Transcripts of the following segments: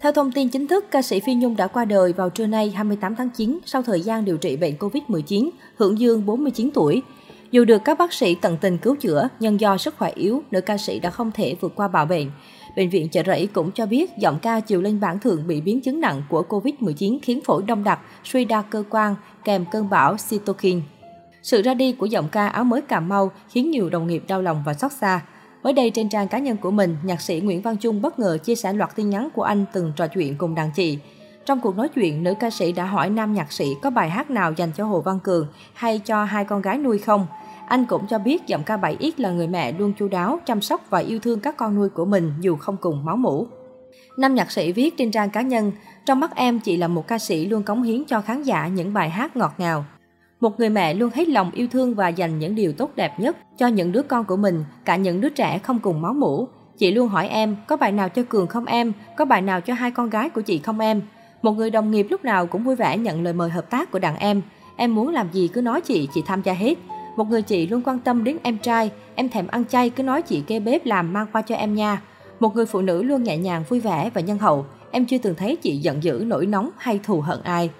Theo thông tin chính thức, ca sĩ Phi Nhung đã qua đời vào trưa nay 28 tháng 9 sau thời gian điều trị bệnh Covid-19, hưởng dương 49 tuổi. Dù được các bác sĩ tận tình cứu chữa, nhưng do sức khỏe yếu, nữ ca sĩ đã không thể vượt qua bạo bệnh. Bệnh viện Chợ Rẫy cũng cho biết giọng ca chiều lên bản thượng bị biến chứng nặng của Covid-19 khiến phổi đông đặc, suy đa cơ quan, kèm cơn bão cytokine. Sự ra đi của giọng ca áo mới Cà Mau khiến nhiều đồng nghiệp đau lòng và xót xa. Mới đây trên trang cá nhân của mình, nhạc sĩ Nguyễn Văn Trung bất ngờ chia sẻ loạt tin nhắn của anh từng trò chuyện cùng đàn chị. Trong cuộc nói chuyện, nữ ca sĩ đã hỏi nam nhạc sĩ có bài hát nào dành cho Hồ Văn Cường hay cho hai con gái nuôi không. Anh cũng cho biết giọng ca 7X là người mẹ luôn chu đáo, chăm sóc và yêu thương các con nuôi của mình dù không cùng máu mủ. Nam nhạc sĩ viết trên trang cá nhân, trong mắt em chị là một ca sĩ luôn cống hiến cho khán giả những bài hát ngọt ngào, một người mẹ luôn hết lòng yêu thương và dành những điều tốt đẹp nhất cho những đứa con của mình, cả những đứa trẻ không cùng máu mủ. Chị luôn hỏi em, có bài nào cho Cường không em? Có bài nào cho hai con gái của chị không em? Một người đồng nghiệp lúc nào cũng vui vẻ nhận lời mời hợp tác của đàn em. Em muốn làm gì cứ nói chị, chị tham gia hết. Một người chị luôn quan tâm đến em trai, em thèm ăn chay cứ nói chị kê bếp làm mang qua cho em nha. Một người phụ nữ luôn nhẹ nhàng, vui vẻ và nhân hậu. Em chưa từng thấy chị giận dữ, nổi nóng hay thù hận ai.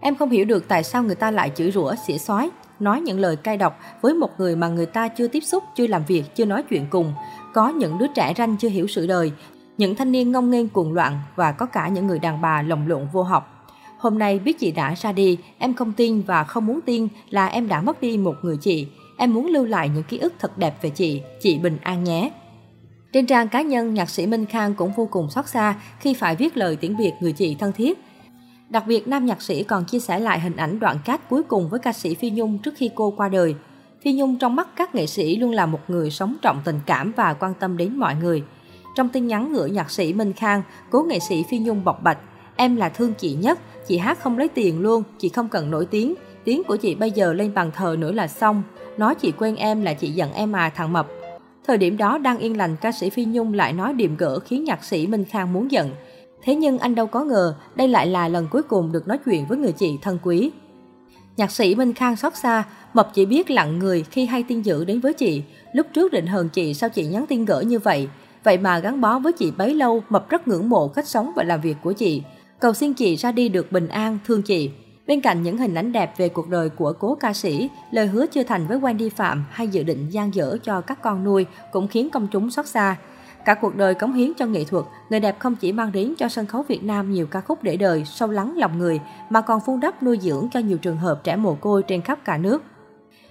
Em không hiểu được tại sao người ta lại chửi rủa, xỉa xói, nói những lời cay độc với một người mà người ta chưa tiếp xúc, chưa làm việc, chưa nói chuyện cùng. Có những đứa trẻ ranh chưa hiểu sự đời, những thanh niên ngông nghênh cuồng loạn và có cả những người đàn bà lồng lộn vô học. Hôm nay biết chị đã ra đi, em không tin và không muốn tin là em đã mất đi một người chị. Em muốn lưu lại những ký ức thật đẹp về chị, chị bình an nhé. Trên trang cá nhân, nhạc sĩ Minh Khang cũng vô cùng xót xa khi phải viết lời tiễn biệt người chị thân thiết Đặc biệt, nam nhạc sĩ còn chia sẻ lại hình ảnh đoạn cát cuối cùng với ca sĩ Phi Nhung trước khi cô qua đời. Phi Nhung trong mắt các nghệ sĩ luôn là một người sống trọng tình cảm và quan tâm đến mọi người. Trong tin nhắn gửi nhạc sĩ Minh Khang, cố nghệ sĩ Phi Nhung bộc bạch, em là thương chị nhất, chị hát không lấy tiền luôn, chị không cần nổi tiếng, tiếng của chị bây giờ lên bàn thờ nữa là xong, nói chị quen em là chị giận em à thằng Mập. Thời điểm đó đang yên lành ca sĩ Phi Nhung lại nói điềm gỡ khiến nhạc sĩ Minh Khang muốn giận. Thế nhưng anh đâu có ngờ, đây lại là lần cuối cùng được nói chuyện với người chị thân quý. Nhạc sĩ Minh Khang xót xa, Mập chỉ biết lặng người khi hay tin dữ đến với chị. Lúc trước định hờn chị sao chị nhắn tin gỡ như vậy. Vậy mà gắn bó với chị bấy lâu, Mập rất ngưỡng mộ cách sống và làm việc của chị. Cầu xin chị ra đi được bình an, thương chị. Bên cạnh những hình ảnh đẹp về cuộc đời của cố ca sĩ, lời hứa chưa thành với Wendy Phạm hay dự định gian dở cho các con nuôi cũng khiến công chúng xót xa. Cả cuộc đời cống hiến cho nghệ thuật, người đẹp không chỉ mang đến cho sân khấu Việt Nam nhiều ca khúc để đời, sâu lắng lòng người, mà còn phun đắp nuôi dưỡng cho nhiều trường hợp trẻ mồ côi trên khắp cả nước.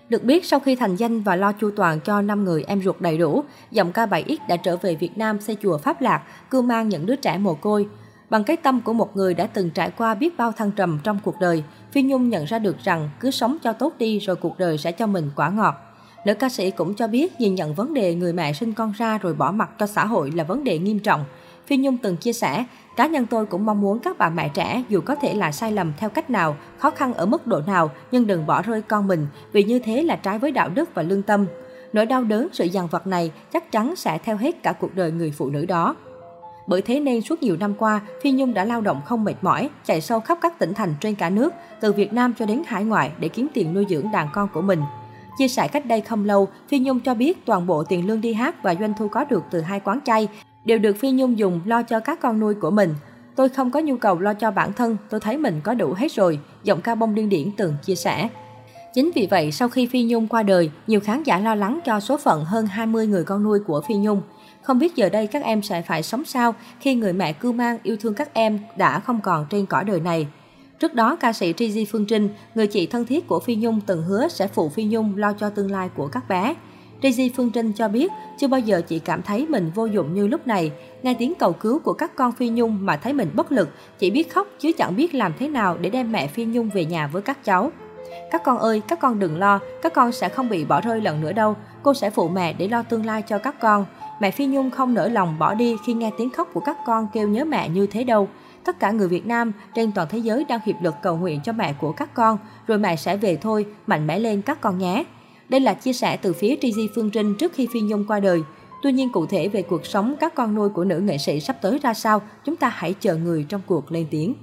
Được biết, sau khi thành danh và lo chu toàn cho 5 người em ruột đầy đủ, giọng ca 7X đã trở về Việt Nam xây chùa Pháp Lạc, cưu mang những đứa trẻ mồ côi. Bằng cái tâm của một người đã từng trải qua biết bao thăng trầm trong cuộc đời, Phi Nhung nhận ra được rằng cứ sống cho tốt đi rồi cuộc đời sẽ cho mình quả ngọt. Nữ ca sĩ cũng cho biết nhìn nhận vấn đề người mẹ sinh con ra rồi bỏ mặt cho xã hội là vấn đề nghiêm trọng. Phi Nhung từng chia sẻ, cá nhân tôi cũng mong muốn các bà mẹ trẻ dù có thể là sai lầm theo cách nào, khó khăn ở mức độ nào nhưng đừng bỏ rơi con mình vì như thế là trái với đạo đức và lương tâm. Nỗi đau đớn, sự dằn vặt này chắc chắn sẽ theo hết cả cuộc đời người phụ nữ đó. Bởi thế nên suốt nhiều năm qua, Phi Nhung đã lao động không mệt mỏi, chạy sâu khắp các tỉnh thành trên cả nước, từ Việt Nam cho đến hải ngoại để kiếm tiền nuôi dưỡng đàn con của mình. Chia sẻ cách đây không lâu, Phi Nhung cho biết toàn bộ tiền lương đi hát và doanh thu có được từ hai quán chay đều được Phi Nhung dùng lo cho các con nuôi của mình. Tôi không có nhu cầu lo cho bản thân, tôi thấy mình có đủ hết rồi, giọng ca bông điên điển từng chia sẻ. Chính vì vậy, sau khi Phi Nhung qua đời, nhiều khán giả lo lắng cho số phận hơn 20 người con nuôi của Phi Nhung. Không biết giờ đây các em sẽ phải sống sao khi người mẹ cưu mang yêu thương các em đã không còn trên cõi đời này. Trước đó, ca sĩ Trizy Phương Trinh, người chị thân thiết của Phi Nhung từng hứa sẽ phụ Phi Nhung lo cho tương lai của các bé. Trizy Phương Trinh cho biết, chưa bao giờ chị cảm thấy mình vô dụng như lúc này. Nghe tiếng cầu cứu của các con Phi Nhung mà thấy mình bất lực, chỉ biết khóc chứ chẳng biết làm thế nào để đem mẹ Phi Nhung về nhà với các cháu. Các con ơi, các con đừng lo, các con sẽ không bị bỏ rơi lần nữa đâu. Cô sẽ phụ mẹ để lo tương lai cho các con. Mẹ Phi Nhung không nỡ lòng bỏ đi khi nghe tiếng khóc của các con kêu nhớ mẹ như thế đâu. Tất cả người Việt Nam trên toàn thế giới đang hiệp lực cầu nguyện cho mẹ của các con, rồi mẹ sẽ về thôi, mạnh mẽ lên các con nhé. Đây là chia sẻ từ phía Trizy Phương Trinh trước khi Phi Nhung qua đời. Tuy nhiên cụ thể về cuộc sống các con nuôi của nữ nghệ sĩ sắp tới ra sao, chúng ta hãy chờ người trong cuộc lên tiếng.